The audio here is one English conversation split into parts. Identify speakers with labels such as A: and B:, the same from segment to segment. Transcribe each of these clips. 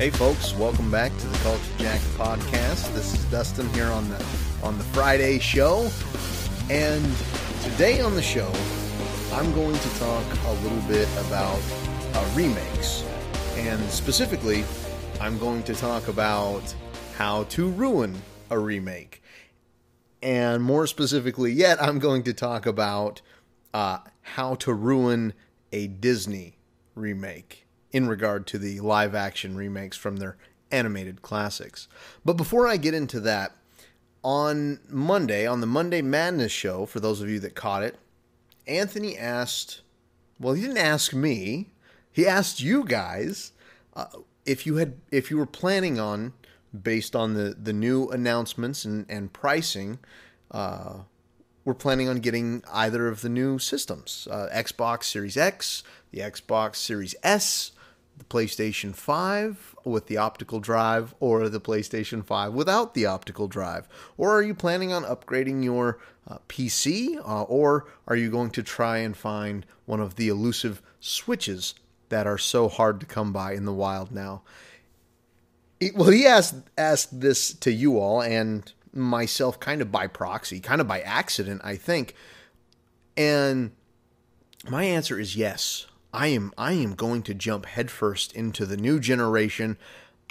A: Hey folks, welcome back to the Culture Jack podcast. This is Dustin here on the on the Friday show. And today on the show, I'm going to talk a little bit about uh, remakes. And specifically, I'm going to talk about how to ruin a remake. And more specifically yet, I'm going to talk about uh, how to ruin a Disney remake in regard to the live action remakes from their animated classics. But before I get into that, on Monday, on the Monday Madness show, for those of you that caught it, Anthony asked, well, he didn't ask me, he asked you guys uh, if you had if you were planning on based on the the new announcements and and pricing uh, we're planning on getting either of the new systems uh, Xbox Series X, the Xbox Series S, the PlayStation 5 with the optical drive, or the PlayStation 5 without the optical drive? Or are you planning on upgrading your uh, PC, uh, or are you going to try and find one of the elusive switches that are so hard to come by in the wild now? It, well, he asked asked this to you all and myself, kind of by proxy, kind of by accident, I think. And my answer is yes. I am I am going to jump headfirst into the new generation.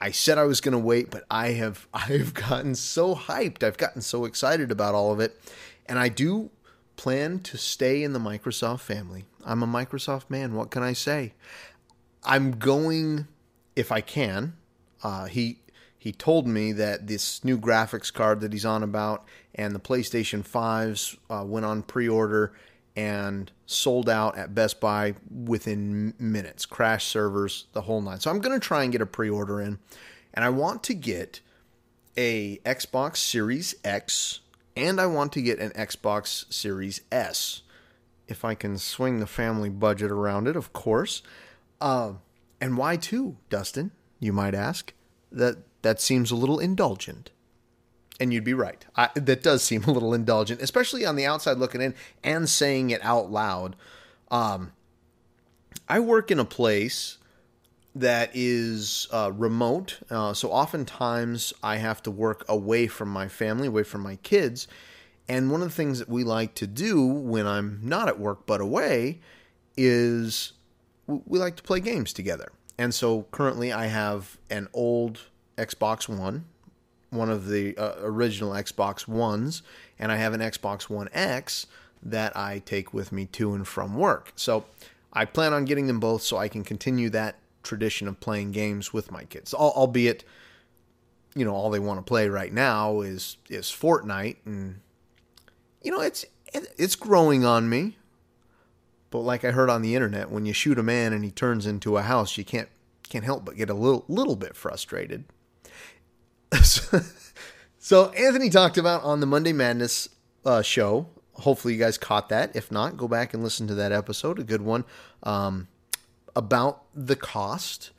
A: I said I was going to wait, but I have I've gotten so hyped. I've gotten so excited about all of it. And I do plan to stay in the Microsoft family. I'm a Microsoft man. What can I say? I'm going if I can. Uh, he he told me that this new graphics card that he's on about and the PlayStation 5s uh, went on pre-order and sold out at Best Buy within minutes. Crash servers, the whole nine. So I'm going to try and get a pre-order in, and I want to get a Xbox Series X and I want to get an Xbox Series S. If I can swing the family budget around it, of course. Uh, and why two, Dustin? You might ask. That that seems a little indulgent and you'd be right. I, that does seem a little indulgent, especially on the outside looking in and saying it out loud. Um, I work in a place that is uh, remote, uh, so oftentimes I have to work away from my family, away from my kids. And one of the things that we like to do when I'm not at work but away is we like to play games together. And so currently I have an old Xbox One one of the uh, original Xbox Ones, and I have an Xbox One X that I take with me to and from work. So I plan on getting them both so I can continue that tradition of playing games with my kids. Albeit, you know, all they want to play right now is is Fortnite, and you know, it's it's growing on me. But like I heard on the internet, when you shoot a man and he turns into a house, you can't can't help but get a little little bit frustrated. so Anthony talked about on the Monday Madness uh, show. Hopefully, you guys caught that. If not, go back and listen to that episode. A good one um, about the cost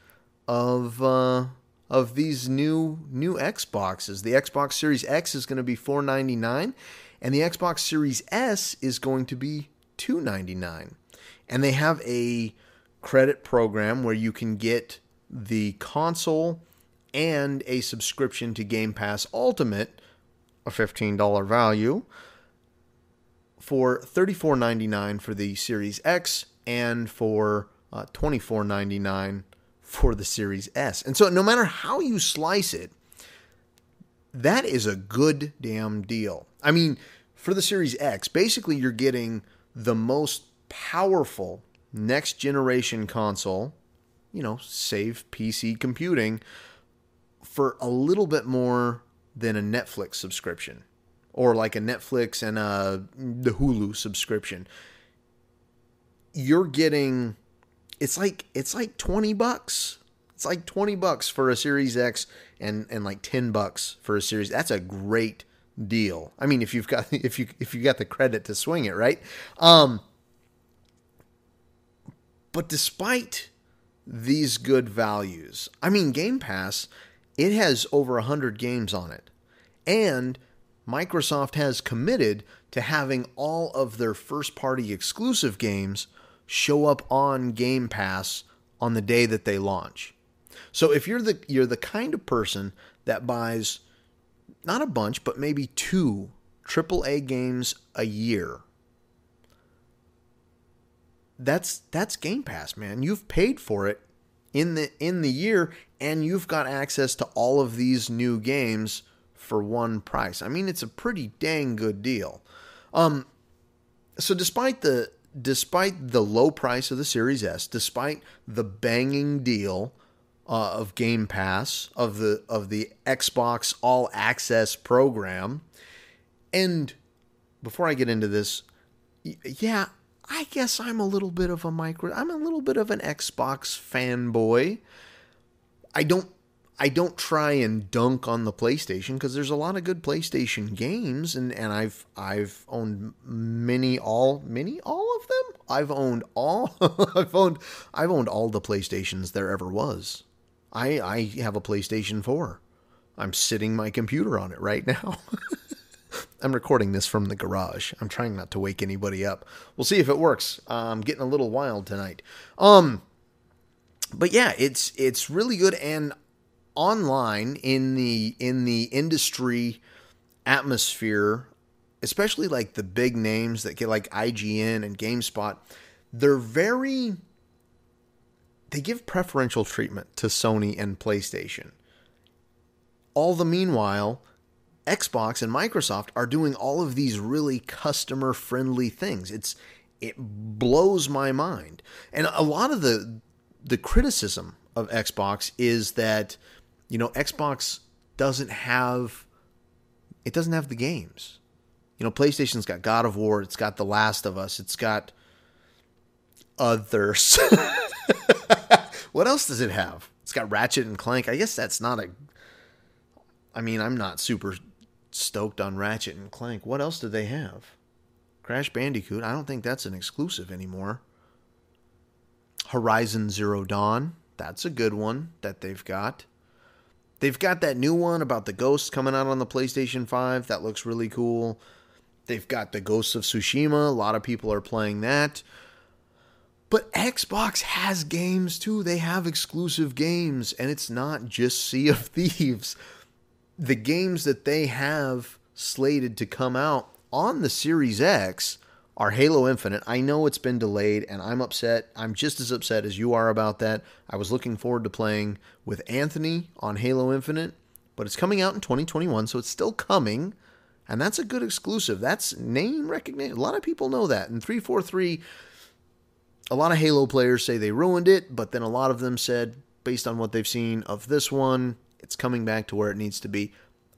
A: of uh, of these new new Xboxes. The Xbox Series X is going to be four ninety nine, and the Xbox Series S is going to be two ninety nine. And they have a credit program where you can get the console and a subscription to Game Pass Ultimate, a $15 value, for $34.99 for the Series X and for uh, $24.99 for the Series S. And so, no matter how you slice it, that is a good damn deal. I mean, for the Series X, basically you're getting the most powerful next generation console, you know, save PC computing for a little bit more than a Netflix subscription or like a Netflix and a the Hulu subscription. You're getting it's like it's like 20 bucks. It's like 20 bucks for a Series X and and like 10 bucks for a Series. That's a great deal. I mean, if you've got if you if you got the credit to swing it, right? Um but despite these good values, I mean, Game Pass it has over 100 games on it. And Microsoft has committed to having all of their first party exclusive games show up on Game Pass on the day that they launch. So if you're the you're the kind of person that buys not a bunch, but maybe two AAA games a year, that's that's Game Pass, man. You've paid for it in the in the year and you've got access to all of these new games for one price. I mean, it's a pretty dang good deal. Um so despite the despite the low price of the Series S, despite the banging deal uh, of Game Pass of the of the Xbox All Access program, and before I get into this, yeah, I guess I'm a little bit of a micro. I'm a little bit of an Xbox fanboy. I don't I don't try and dunk on the PlayStation because there's a lot of good PlayStation games, and, and I've I've owned many all many all of them. I've owned all I've owned I've owned all the PlayStations there ever was. I I have a PlayStation 4. I'm sitting my computer on it right now. I'm recording this from the garage. I'm trying not to wake anybody up. We'll see if it works. I'm getting a little wild tonight. Um but yeah, it's it's really good and online in the in the industry atmosphere, especially like the big names that get like IGN and GameSpot, they're very they give preferential treatment to Sony and PlayStation. All the meanwhile, Xbox and Microsoft are doing all of these really customer friendly things. It's it blows my mind. And a lot of the the criticism of Xbox is that you know, Xbox doesn't have it doesn't have the games. You know, PlayStation's got God of War, it's got The Last of Us, it's got others. what else does it have? It's got Ratchet and Clank. I guess that's not a I mean, I'm not super stoked on Ratchet and Clank. What else do they have? Crash Bandicoot. I don't think that's an exclusive anymore. Horizon Zero Dawn. That's a good one that they've got. They've got that new one about the ghosts coming out on the PlayStation 5. That looks really cool. They've got the Ghosts of Tsushima. A lot of people are playing that. But Xbox has games too. They have exclusive games, and it's not just Sea of Thieves. The games that they have slated to come out on the Series X are Halo Infinite. I know it's been delayed and I'm upset. I'm just as upset as you are about that. I was looking forward to playing with Anthony on Halo Infinite, but it's coming out in 2021, so it's still coming. And that's a good exclusive. That's name recognition. A lot of people know that. And 343, a lot of Halo players say they ruined it, but then a lot of them said, based on what they've seen of this one, it's coming back to where it needs to be.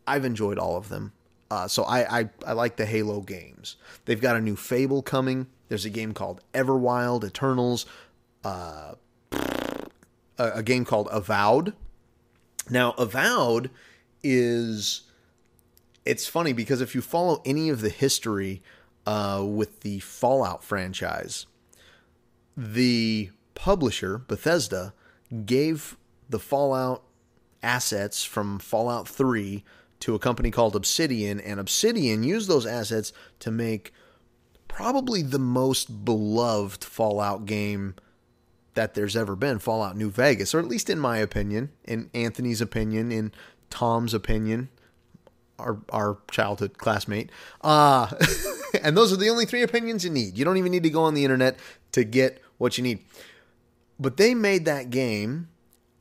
A: I've enjoyed all of them. Uh, so I, I, I like the Halo games. They've got a new Fable coming. There's a game called Everwild Eternals. Uh, a, game called Avowed. Now, Avowed is it's funny because if you follow any of the history uh, with the Fallout franchise, the publisher Bethesda gave the Fallout assets from Fallout 3 to a company called Obsidian, and Obsidian used those assets to make probably the most beloved Fallout game that there's ever been Fallout New Vegas, or at least in my opinion, in Anthony's opinion, in Tom's opinion, our, our childhood classmate. Uh, and those are the only three opinions you need. You don't even need to go on the internet to get what you need. But they made that game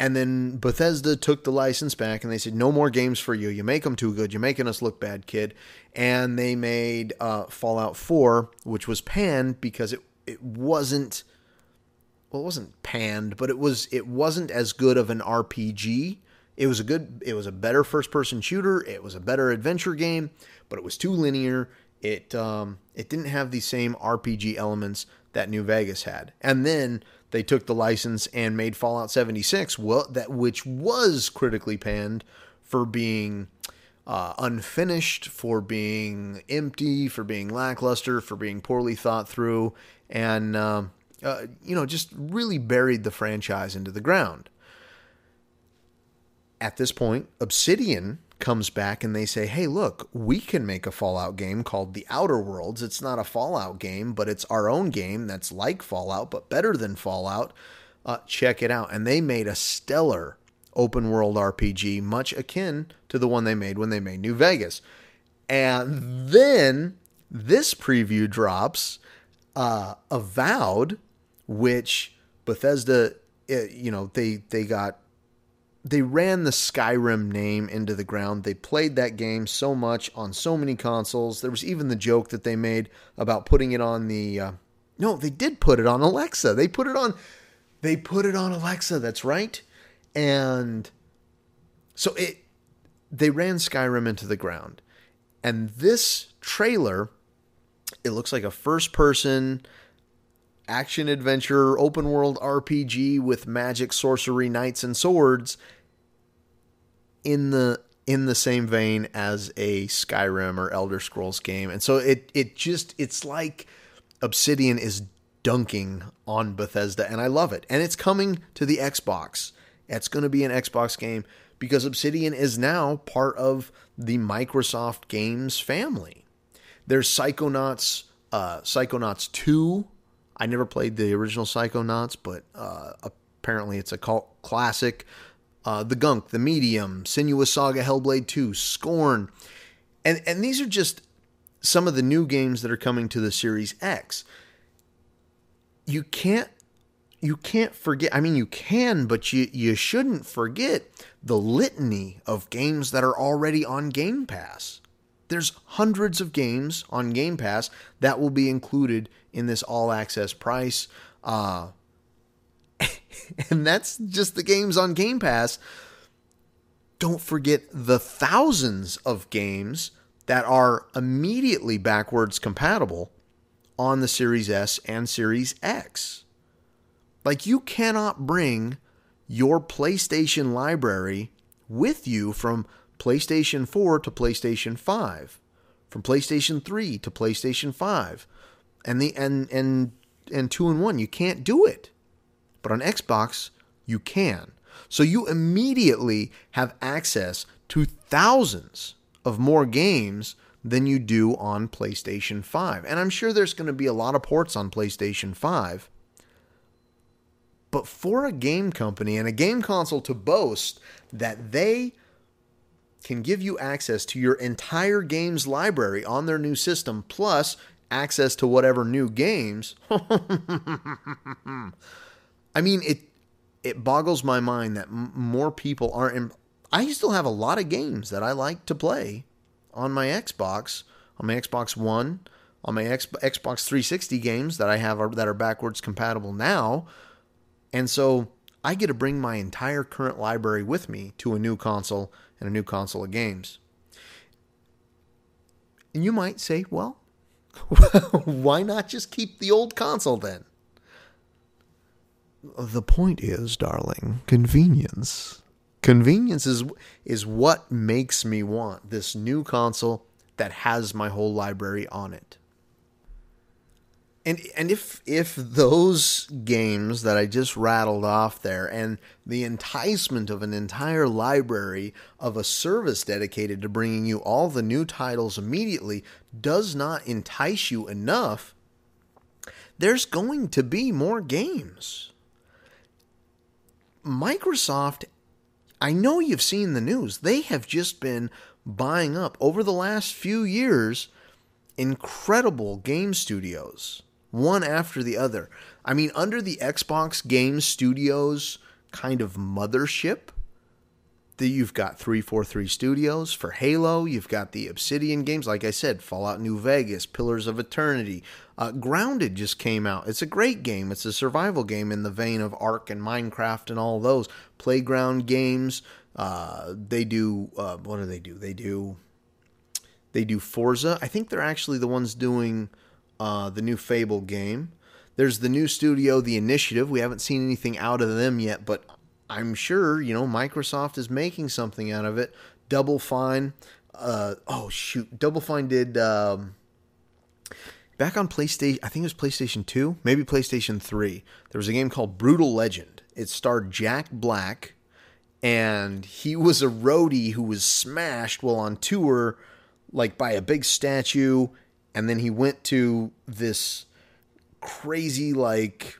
A: and then Bethesda took the license back and they said, no more games for you. You make them too good. You're making us look bad, kid. And they made uh, Fallout 4, which was panned because it, it wasn't, well, it wasn't panned, but it was, it wasn't as good of an RPG. It was a good, it was a better first person shooter. It was a better adventure game, but it was too linear. It, um, it didn't have the same RPG elements that New Vegas had. And then they took the license and made Fallout 76, well, that which was critically panned for being uh, unfinished, for being empty, for being lackluster, for being poorly thought through, and uh, uh, you know just really buried the franchise into the ground. At this point, Obsidian comes back and they say, hey, look, we can make a Fallout game called The Outer Worlds. It's not a Fallout game, but it's our own game that's like Fallout, but better than Fallout. Uh, check it out. And they made a stellar open world RPG, much akin to the one they made when they made New Vegas. And then this preview drops, uh, Avowed, which Bethesda, eh, you know, they they got they ran the Skyrim name into the ground. They played that game so much on so many consoles. There was even the joke that they made about putting it on the. Uh, no, they did put it on Alexa. They put it on. They put it on Alexa. That's right. And so it. They ran Skyrim into the ground, and this trailer. It looks like a first-person action adventure open world RPG with magic, sorcery, knights and swords in the in the same vein as a Skyrim or Elder Scrolls game. And so it it just it's like Obsidian is dunking on Bethesda and I love it. And it's coming to the Xbox. It's going to be an Xbox game because Obsidian is now part of the Microsoft Games family. There's Psychonauts uh, Psychonauts 2 I never played the original Psychonauts, but uh, apparently it's a cult classic. Uh, the Gunk, The Medium, Senua's Saga, Hellblade 2, Scorn. And, and these are just some of the new games that are coming to the Series X. You can't you can't forget I mean you can, but you, you shouldn't forget the litany of games that are already on Game Pass. There's hundreds of games on Game Pass that will be included in this all access price. Uh, and that's just the games on Game Pass. Don't forget the thousands of games that are immediately backwards compatible on the Series S and Series X. Like, you cannot bring your PlayStation library with you from PlayStation 4 to PlayStation 5, from PlayStation 3 to PlayStation 5, and the and and and two and one. You can't do it. But on Xbox, you can. So you immediately have access to thousands of more games than you do on PlayStation 5. And I'm sure there's going to be a lot of ports on PlayStation 5. But for a game company and a game console to boast that they can give you access to your entire games library on their new system, plus access to whatever new games. I mean, it it boggles my mind that m- more people aren't. I still have a lot of games that I like to play on my Xbox, on my Xbox One, on my X, Xbox 360 games that I have are, that are backwards compatible now, and so I get to bring my entire current library with me to a new console and a new console of games. And you might say, well, Why not just keep the old console then? The point is, darling, convenience. Convenience is is what makes me want this new console that has my whole library on it. And and if if those games that I just rattled off there and the enticement of an entire library of a service dedicated to bringing you all the new titles immediately does not entice you enough, there's going to be more games. Microsoft I know you've seen the news. They have just been buying up over the last few years incredible game studios one after the other. I mean, under the Xbox Game Studios kind of mothership, that you've got 343 Studios for Halo, you've got the Obsidian games, like I said, Fallout New Vegas, Pillars of Eternity. Uh, Grounded just came out. It's a great game. It's a survival game in the vein of Ark and Minecraft and all those. Playground games. Uh, they do, uh, what do they do? They do, they do Forza. I think they're actually the ones doing uh, the new Fable game. There's the new studio, The Initiative. We haven't seen anything out of them yet, but I'm sure you know Microsoft is making something out of it. Double Fine. Uh, oh shoot, Double Fine did um, back on PlayStation. I think it was PlayStation Two, maybe PlayStation Three. There was a game called Brutal Legend. It starred Jack Black, and he was a roadie who was smashed while on tour, like by a big statue and then he went to this crazy like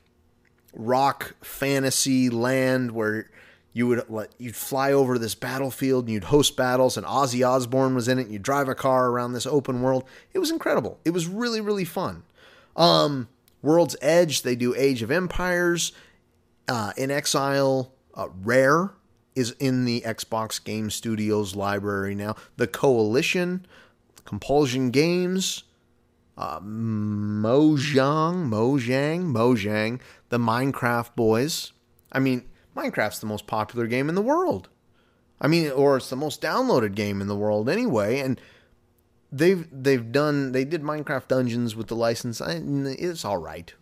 A: rock fantasy land where you would let you'd fly over this battlefield and you'd host battles and Ozzy Osbourne was in it and you'd drive a car around this open world. It was incredible. It was really really fun. Um, World's Edge, they do Age of Empires, uh, inXile, uh, Rare is in the Xbox Game Studios library now. The Coalition, Compulsion Games, uh, Mojang, Mojang, Mojang, the Minecraft Boys. I mean, Minecraft's the most popular game in the world. I mean, or it's the most downloaded game in the world anyway. And they've they've done they did Minecraft Dungeons with the license. It's all right.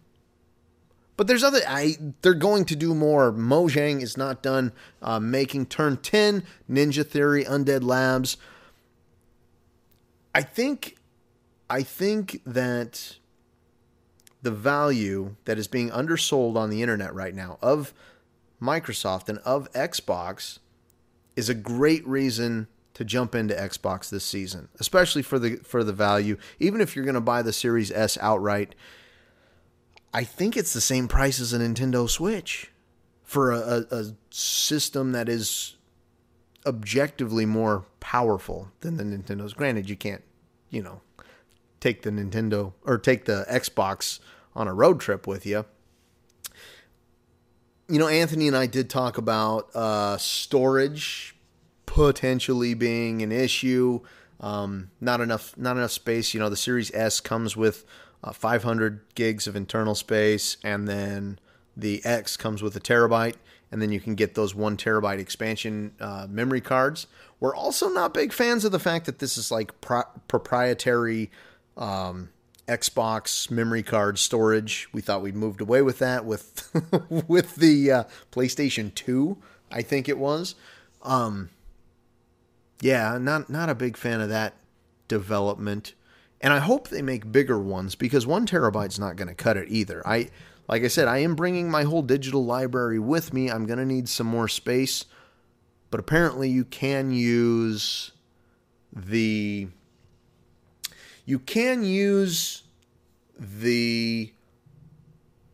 A: But there's other. I they're going to do more. Mojang is not done uh, making Turn Ten, Ninja Theory, Undead Labs. I think, I think that the value that is being undersold on the internet right now of Microsoft and of Xbox is a great reason to jump into Xbox this season, especially for the for the value. Even if you're going to buy the Series S outright, I think it's the same price as a Nintendo Switch for a, a, a system that is objectively more powerful than the Nintendo's. Granted, you can't, you know, take the Nintendo or take the Xbox on a road trip with you you know, Anthony and I did talk about uh, storage potentially being an issue. Um, not enough, not enough space. You know, the Series S comes with uh, 500 gigs of internal space, and then the X comes with a terabyte, and then you can get those one terabyte expansion uh, memory cards. We're also not big fans of the fact that this is like pro- proprietary um, Xbox memory card storage. We thought we'd moved away with that with with the uh, PlayStation 2, I think it was. Um, yeah, not not a big fan of that development. And I hope they make bigger ones because one terabyte's not going to cut it either. I like I said, I am bringing my whole digital library with me. I'm going to need some more space, but apparently you can use the you can use the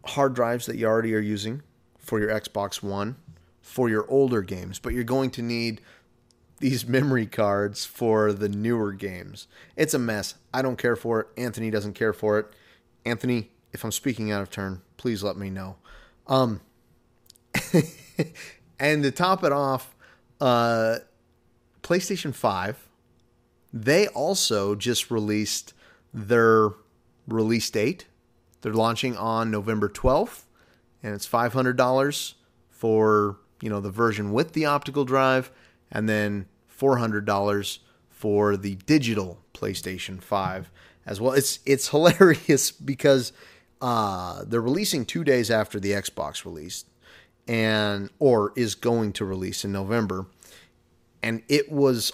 A: hard drives that you already are using for your Xbox One for your older games, but you're going to need these memory cards for the newer games. It's a mess. I don't care for it. Anthony doesn't care for it. Anthony, if I'm speaking out of turn, please let me know. Um, and to top it off, uh, PlayStation 5 they also just released their release date. They're launching on November 12th, and it's $500 for, you know, the version with the optical drive and then $400 for the digital PlayStation 5 as well. It's it's hilarious because uh, they're releasing 2 days after the Xbox released and or is going to release in November. And it was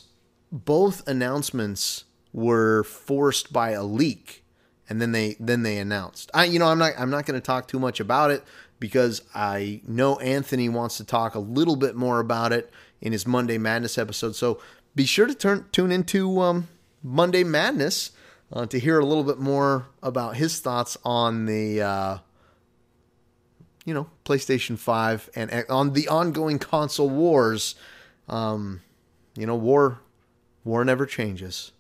A: both announcements were forced by a leak and then they then they announced. I you know I'm not I'm not going to talk too much about it because I know Anthony wants to talk a little bit more about it in his Monday Madness episode. So be sure to turn tune into um, Monday Madness uh, to hear a little bit more about his thoughts on the uh, you know PlayStation 5 and on the ongoing console wars. Um, you know, war War never changes.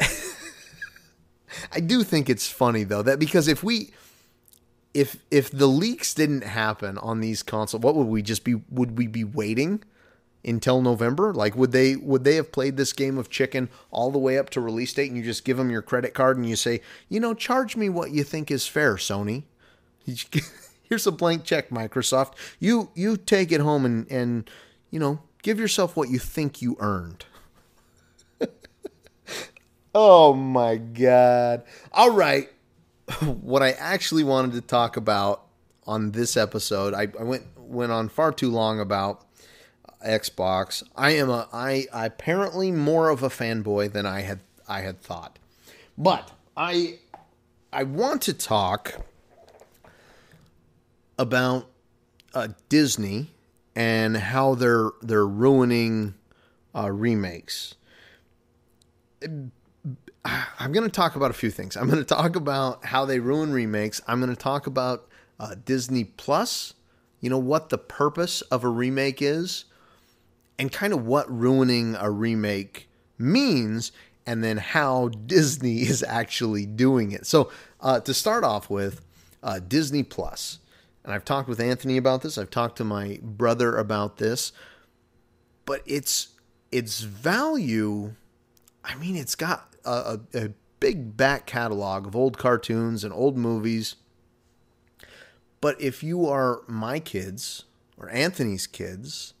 A: I do think it's funny though that because if we if if the leaks didn't happen on these consoles, what would we just be would we be waiting until November? Like would they would they have played this game of chicken all the way up to release date and you just give them your credit card and you say, "You know, charge me what you think is fair, Sony." Here's a blank check, Microsoft. You you take it home and and you know, give yourself what you think you earned. Oh my God. All right. What I actually wanted to talk about on this episode, I, I went went on far too long about Xbox. I am a I, apparently more of a fanboy than I had I had thought. But I I want to talk about uh, Disney and how they're they're ruining uh, remakes I'm going to talk about a few things. I'm going to talk about how they ruin remakes. I'm going to talk about uh, Disney Plus you know, what the purpose of a remake is and kind of what ruining a remake means and then how Disney is actually doing it. So, uh, to start off with, uh, Disney Plus, and I've talked with Anthony about this. I've talked to my brother about this, but it's its value. I mean, it's got a, a big back catalog of old cartoons and old movies. But if you are my kids or Anthony's kids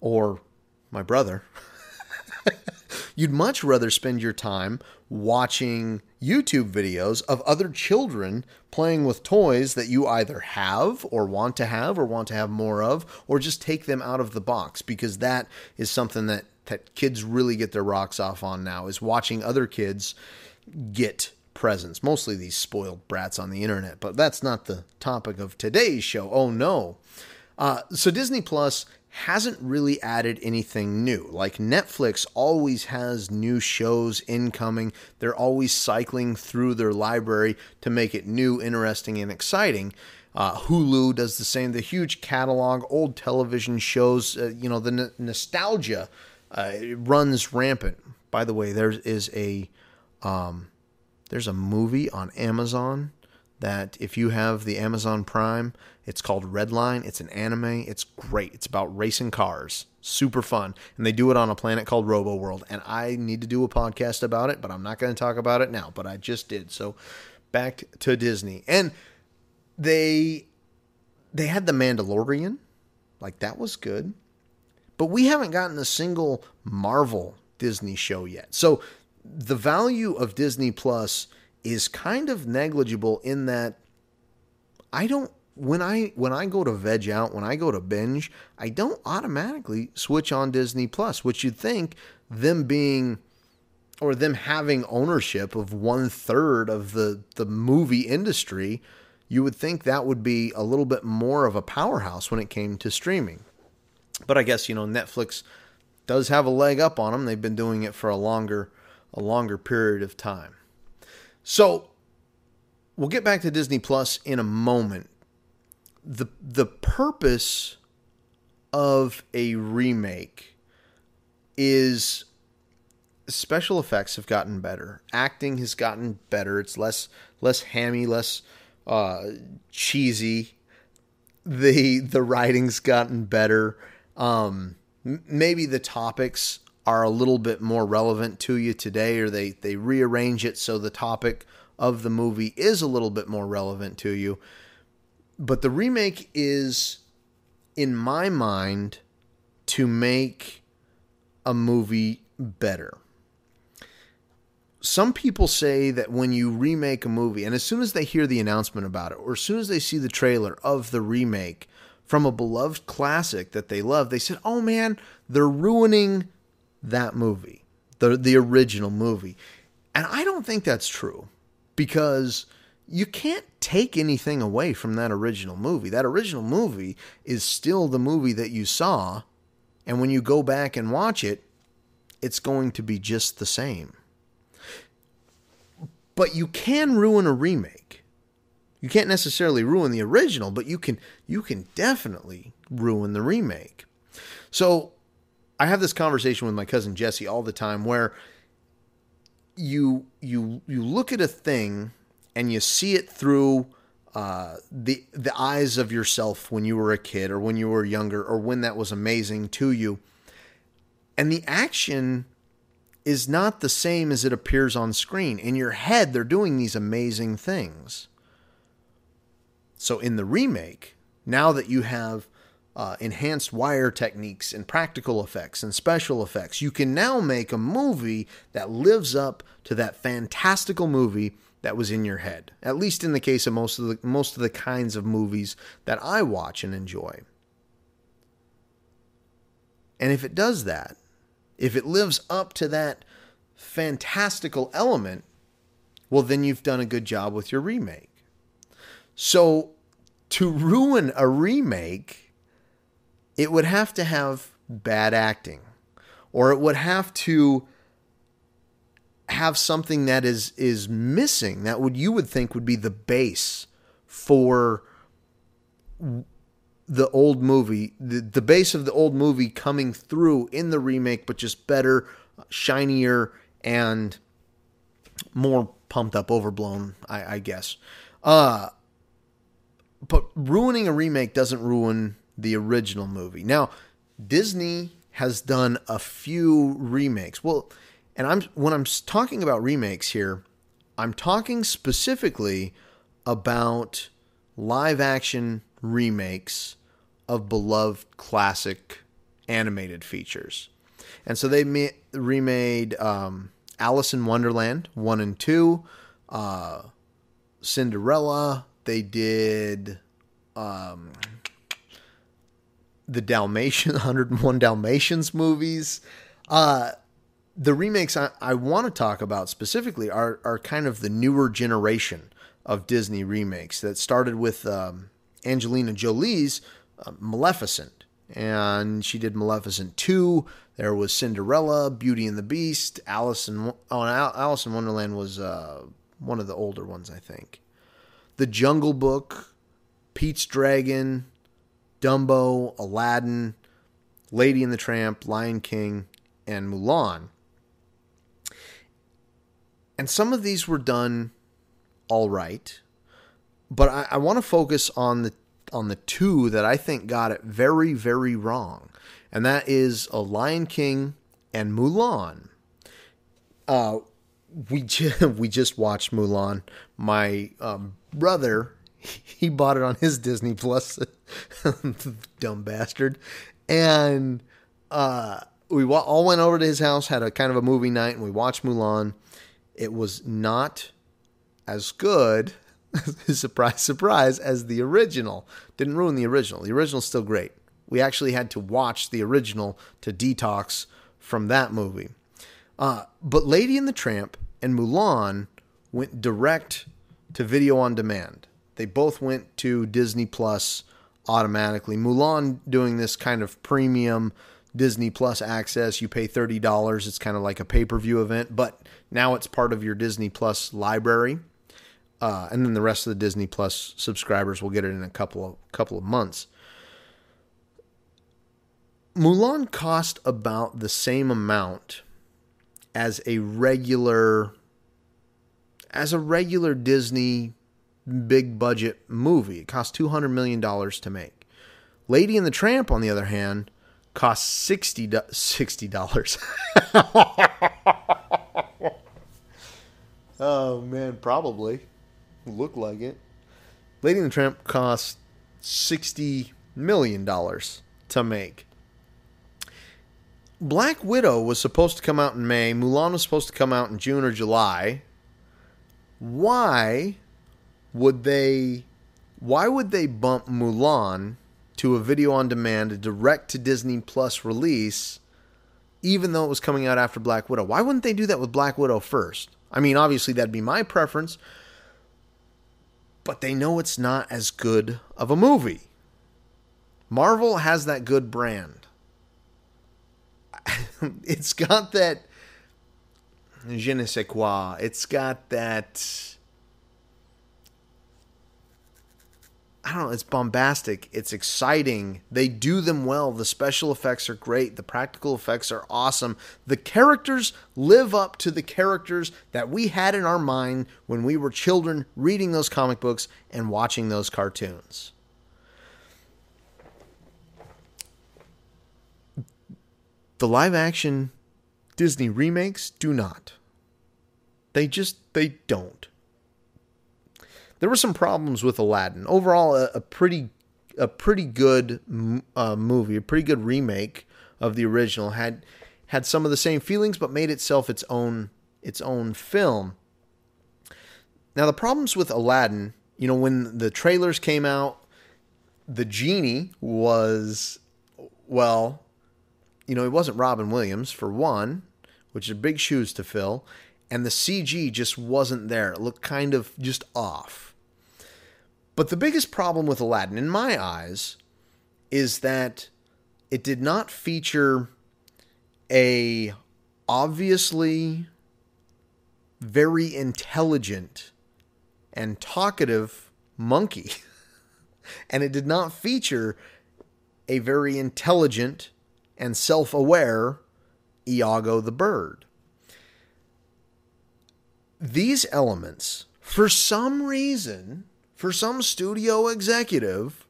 A: or my brother, you'd much rather spend your time watching YouTube videos of other children playing with toys that you either have or want to have or want to have more of, or just take them out of the box because that is something that, that kids really get their rocks off on now is watching other kids get presents, mostly these spoiled brats on the internet. But that's not the topic of today's show. Oh no. Uh, so Disney Plus hasn't really added anything new. Like Netflix always has new shows incoming. They're always cycling through their library to make it new, interesting, and exciting. Uh, Hulu does the same. The huge catalog, old television shows, uh, you know, the n- nostalgia uh, runs rampant. By the way, there is a um, there's a movie on Amazon that if you have the Amazon Prime, it's called Redline. It's an anime. It's great. It's about racing cars. Super fun. And they do it on a planet called Robo World. And I need to do a podcast about it, but I'm not going to talk about it now. But I just did. So back to Disney. And they they had the Mandalorian. Like that was good. But we haven't gotten a single Marvel Disney show yet. So the value of Disney Plus is kind of negligible in that I don't when I when I go to veg out, when I go to binge, I don't automatically switch on Disney Plus, which you'd think them being or them having ownership of one third of the the movie industry, you would think that would be a little bit more of a powerhouse when it came to streaming. But I guess you know Netflix does have a leg up on them. They've been doing it for a longer a longer period of time. So we'll get back to Disney Plus in a moment. The the purpose of a remake is special effects have gotten better. Acting has gotten better. It's less less hammy, less uh, cheesy. The the writing's gotten better. Um, maybe the topics are a little bit more relevant to you today, or they, they rearrange it so the topic of the movie is a little bit more relevant to you. But the remake is, in my mind, to make a movie better. Some people say that when you remake a movie, and as soon as they hear the announcement about it, or as soon as they see the trailer of the remake from a beloved classic that they love, they said, oh man, they're ruining that movie, the the original movie. And I don't think that's true because you can't take anything away from that original movie. That original movie is still the movie that you saw, and when you go back and watch it, it's going to be just the same. But you can ruin a remake. You can't necessarily ruin the original, but you can you can definitely ruin the remake. So I have this conversation with my cousin Jesse all the time where you you you look at a thing and you see it through uh, the the eyes of yourself when you were a kid or when you were younger or when that was amazing to you, and the action is not the same as it appears on screen. In your head, they're doing these amazing things. So in the remake, now that you have uh, enhanced wire techniques and practical effects and special effects. You can now make a movie that lives up to that fantastical movie that was in your head. At least in the case of most of the most of the kinds of movies that I watch and enjoy. And if it does that, if it lives up to that fantastical element, well then you've done a good job with your remake. So to ruin a remake it would have to have bad acting or it would have to have something that is is missing that would you would think would be the base for the old movie, the, the base of the old movie coming through in the remake, but just better, shinier, and more pumped up, overblown, I, I guess. Uh, but ruining a remake doesn't ruin the original movie. Now, Disney has done a few remakes. Well, and I'm when I'm talking about remakes here, I'm talking specifically about live action remakes of beloved classic animated features. And so they ma- remade um, Alice in Wonderland 1 and 2, uh, Cinderella. They did um, the Dalmatian 101 Dalmatians movies. Uh, the remakes I, I want to talk about specifically are, are kind of the newer generation of Disney remakes that started with um, Angelina Jolie's uh, Maleficent. And she did Maleficent 2. There was Cinderella, Beauty and the Beast, Alice in, oh, Alice in Wonderland was uh, one of the older ones, I think. The Jungle Book, Pete's Dragon, Dumbo, Aladdin, Lady and the Tramp, Lion King, and Mulan. And some of these were done all right, but I, I want to focus on the on the two that I think got it very, very wrong, and that is a Lion King and Mulan. Uh, we just, we just watched Mulan. My um, brother, he bought it on his Disney Plus, dumb bastard, and uh, we all went over to his house, had a kind of a movie night, and we watched Mulan. It was not as good, surprise, surprise, as the original. Didn't ruin the original. The original's still great. We actually had to watch the original to detox from that movie. Uh, but Lady and the Tramp and Mulan went direct to video on demand. They both went to Disney Plus automatically. Mulan doing this kind of premium Disney Plus access. You pay $30. It's kind of like a pay per view event, but now it's part of your Disney Plus library. Uh, and then the rest of the Disney Plus subscribers will get it in a couple of couple of months. Mulan cost about the same amount as a regular as a regular Disney big budget movie. It cost two hundred million dollars to make. Lady and the Tramp, on the other hand, cost sixty dollars. oh man, probably look like it. Lady and the Tramp cost sixty million dollars to make. Black Widow was supposed to come out in May. Mulan was supposed to come out in June or July. Why would they why would they bump Mulan to a video on demand, a direct to Disney Plus release, even though it was coming out after Black Widow? Why wouldn't they do that with Black Widow first? I mean, obviously that'd be my preference, but they know it's not as good of a movie. Marvel has that good brand. it's got that je ne sais quoi. It's got that I don't know, it's bombastic, it's exciting. They do them well. The special effects are great, the practical effects are awesome. The characters live up to the characters that we had in our mind when we were children reading those comic books and watching those cartoons. The live action Disney remakes do not. They just they don't there were some problems with Aladdin. Overall, a, a pretty a pretty good uh, movie, a pretty good remake of the original. had had some of the same feelings, but made itself its own its own film. Now the problems with Aladdin, you know, when the trailers came out, the genie was well, you know, it wasn't Robin Williams for one, which is big shoes to fill, and the CG just wasn't there. It looked kind of just off. But the biggest problem with Aladdin, in my eyes, is that it did not feature a obviously very intelligent and talkative monkey. and it did not feature a very intelligent and self aware Iago the bird. These elements, for some reason, for some studio executive,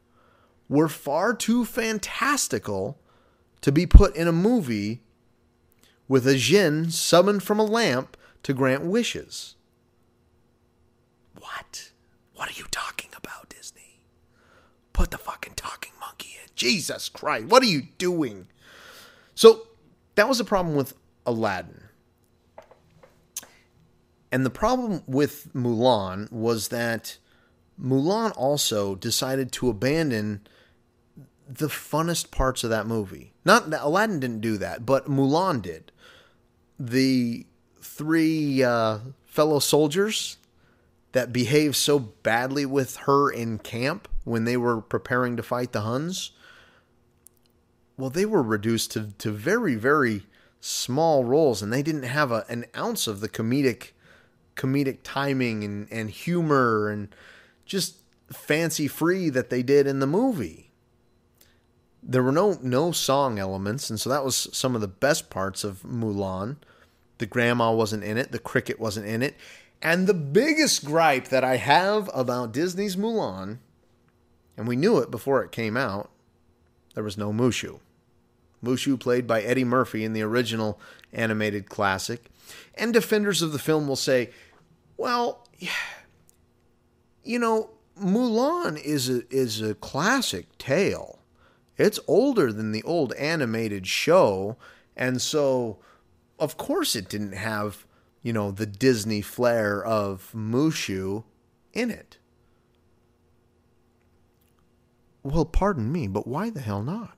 A: were far too fantastical to be put in a movie with a jinn summoned from a lamp to grant wishes. What? What are you talking about, Disney? Put the fucking talking monkey in. Jesus Christ, what are you doing? So, that was the problem with Aladdin. And the problem with Mulan was that Mulan also decided to abandon the funnest parts of that movie. Not that Aladdin didn't do that, but Mulan did. The three uh, fellow soldiers that behaved so badly with her in camp when they were preparing to fight the Huns. Well, they were reduced to, to very, very small roles, and they didn't have a, an ounce of the comedic comedic timing and, and humor and just fancy free that they did in the movie. There were no no song elements, and so that was some of the best parts of Mulan. The grandma wasn't in it, the cricket wasn't in it. And the biggest gripe that I have about Disney's Mulan, and we knew it before it came out, there was no Mushu. Mushu played by Eddie Murphy in the original animated classic. And defenders of the film will say, well, you know, Mulan is a is a classic tale. It's older than the old animated show, and so of course it didn't have, you know, the Disney flair of Mushu in it. Well, pardon me, but why the hell not?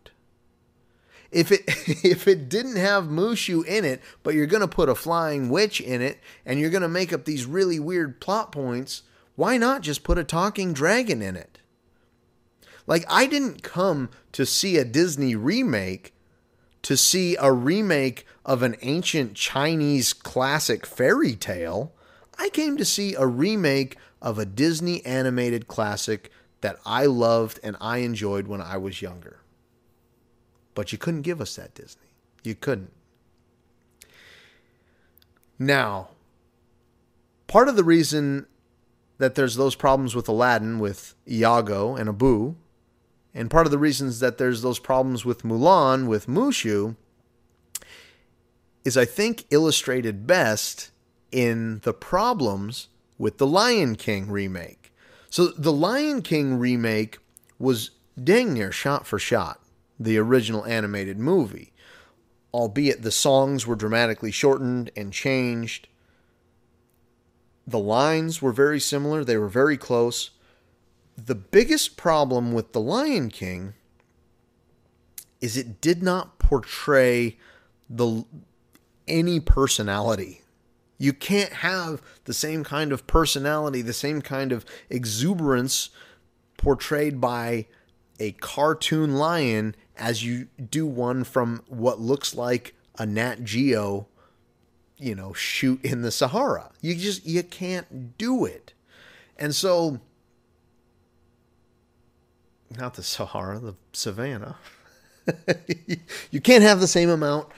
A: If it if it didn't have Mushu in it, but you're going to put a flying witch in it and you're going to make up these really weird plot points, why not just put a talking dragon in it? Like I didn't come to see a Disney remake to see a remake of an ancient Chinese classic fairy tale. I came to see a remake of a Disney animated classic that I loved and I enjoyed when I was younger. But you couldn't give us that, Disney. You couldn't. Now, part of the reason that there's those problems with Aladdin, with Iago and Abu, and part of the reasons that there's those problems with Mulan, with Mushu, is I think illustrated best in the problems with the Lion King remake. So the Lion King remake was dang near shot for shot the original animated movie, albeit the songs were dramatically shortened and changed the lines were very similar, they were very close. The biggest problem with The Lion King is it did not portray the any personality. You can't have the same kind of personality, the same kind of exuberance portrayed by a cartoon lion as you do one from what looks like a Nat Geo you know, shoot in the Sahara. You just you can't do it. And so not the Sahara, the savannah. you can't have the same amount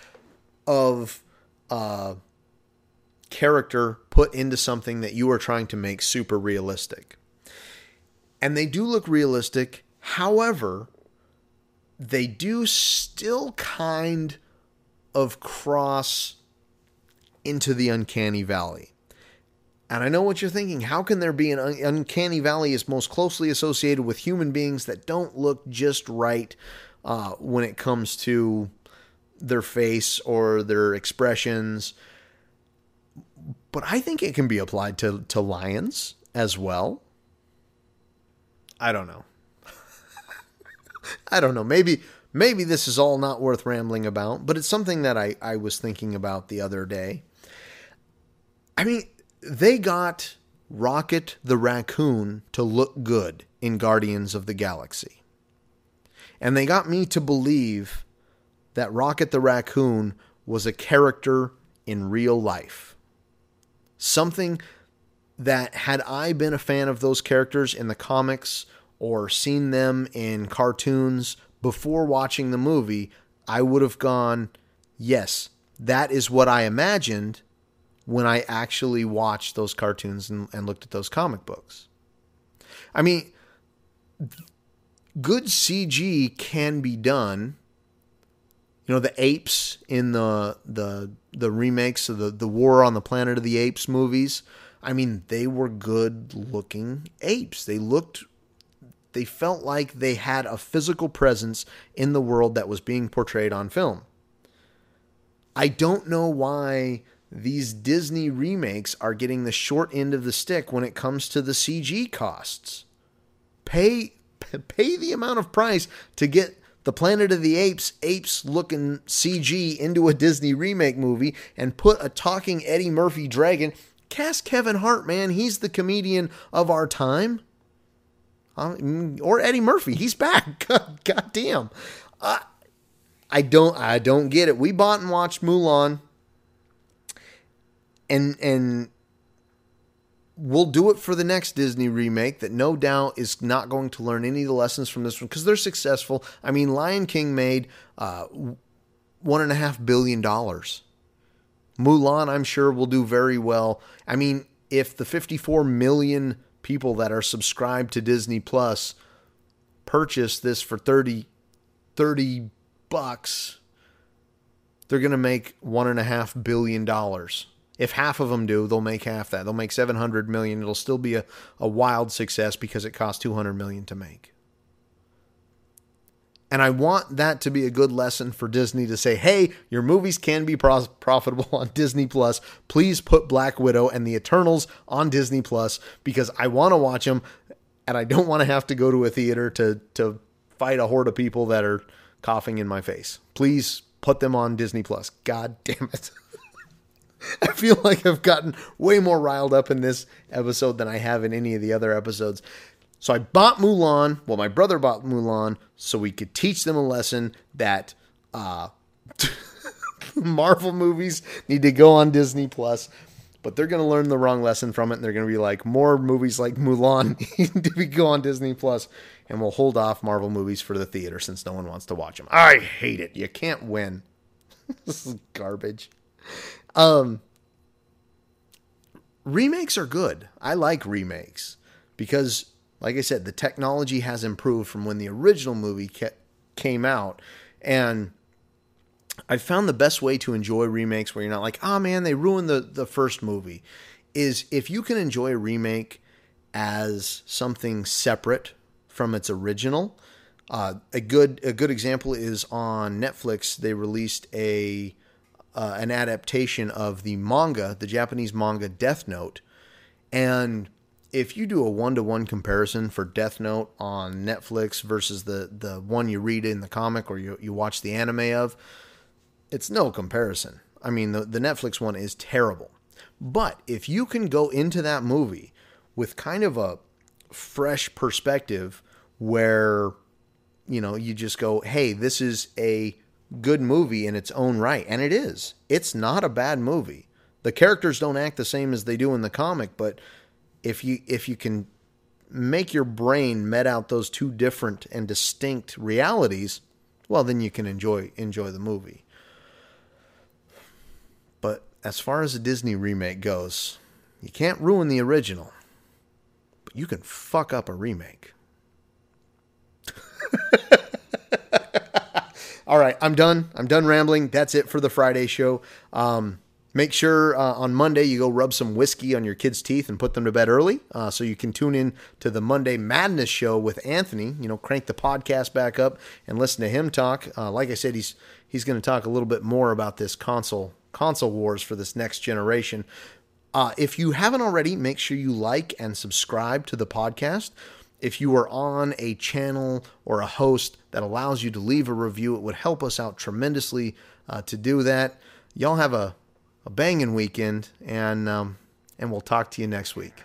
A: of uh, character put into something that you are trying to make super realistic. And they do look realistic. However, they do still kind of cross into the uncanny valley. And I know what you're thinking. How can there be an uncanny valley is most closely associated with human beings that don't look just right uh, when it comes to their face or their expressions? But I think it can be applied to, to lions as well. I don't know. I don't know. Maybe maybe this is all not worth rambling about, but it's something that I, I was thinking about the other day. I mean, they got Rocket the raccoon to look good in Guardians of the Galaxy. And they got me to believe that Rocket the raccoon was a character in real life. Something that, had I been a fan of those characters in the comics or seen them in cartoons before watching the movie, I would have gone, yes, that is what I imagined when I actually watched those cartoons and, and looked at those comic books. I mean, good CG can be done. You know, the apes in the the the remakes of the the War on the Planet of the Apes movies. I mean, they were good looking apes. They looked they felt like they had a physical presence in the world that was being portrayed on film. I don't know why these Disney remakes are getting the short end of the stick when it comes to the CG costs. Pay pay the amount of price to get the Planet of the Apes apes looking CG into a Disney remake movie and put a talking Eddie Murphy dragon. Cast Kevin Hart, man, he's the comedian of our time. Um, or Eddie Murphy, he's back. God, God damn. Uh, I don't I don't get it. We bought and watched Mulan. And and we'll do it for the next Disney remake that no doubt is not going to learn any of the lessons from this one because they're successful. I mean, Lion King made uh, one and a half billion dollars. Mulan, I'm sure, will do very well. I mean, if the 54 million people that are subscribed to Disney Plus purchase this for 30, 30 bucks, they're going to make one and a half billion dollars. If half of them do, they'll make half that. They'll make 700 million. It'll still be a, a wild success because it costs 200 million to make. And I want that to be a good lesson for Disney to say, hey, your movies can be pro- profitable on Disney Plus. Please put Black Widow and the Eternals on Disney Plus because I want to watch them and I don't want to have to go to a theater to, to fight a horde of people that are coughing in my face. Please put them on Disney Plus. God damn it. I feel like I've gotten way more riled up in this episode than I have in any of the other episodes. So I bought Mulan. Well, my brother bought Mulan so we could teach them a lesson that uh, Marvel movies need to go on Disney Plus. But they're going to learn the wrong lesson from it, and they're going to be like, more movies like Mulan need to go on Disney Plus, and we'll hold off Marvel movies for the theater since no one wants to watch them. I hate it. You can't win. this is garbage. Um, remakes are good. I like remakes because like I said, the technology has improved from when the original movie came out. And I found the best way to enjoy remakes where you're not like, oh man, they ruined the, the first movie, is if you can enjoy a remake as something separate from its original. Uh, a good a good example is on Netflix. They released a uh, an adaptation of the manga, the Japanese manga Death Note, and if you do a one to one comparison for Death Note on Netflix versus the the one you read in the comic or you, you watch the anime of, it's no comparison. I mean, the, the Netflix one is terrible. But if you can go into that movie with kind of a fresh perspective where, you know, you just go, hey, this is a good movie in its own right. And it is. It's not a bad movie. The characters don't act the same as they do in the comic, but if you if you can make your brain met out those two different and distinct realities, well then you can enjoy enjoy the movie. But as far as a Disney remake goes, you can't ruin the original. But you can fuck up a remake. All right, I'm done. I'm done rambling. That's it for the Friday show. Um, Make sure uh, on Monday you go rub some whiskey on your kids' teeth and put them to bed early, uh, so you can tune in to the Monday Madness show with Anthony. You know, crank the podcast back up and listen to him talk. Uh, like I said, he's he's going to talk a little bit more about this console console wars for this next generation. Uh, if you haven't already, make sure you like and subscribe to the podcast. If you are on a channel or a host that allows you to leave a review, it would help us out tremendously uh, to do that. Y'all have a a banging weekend, and um, and we'll talk to you next week.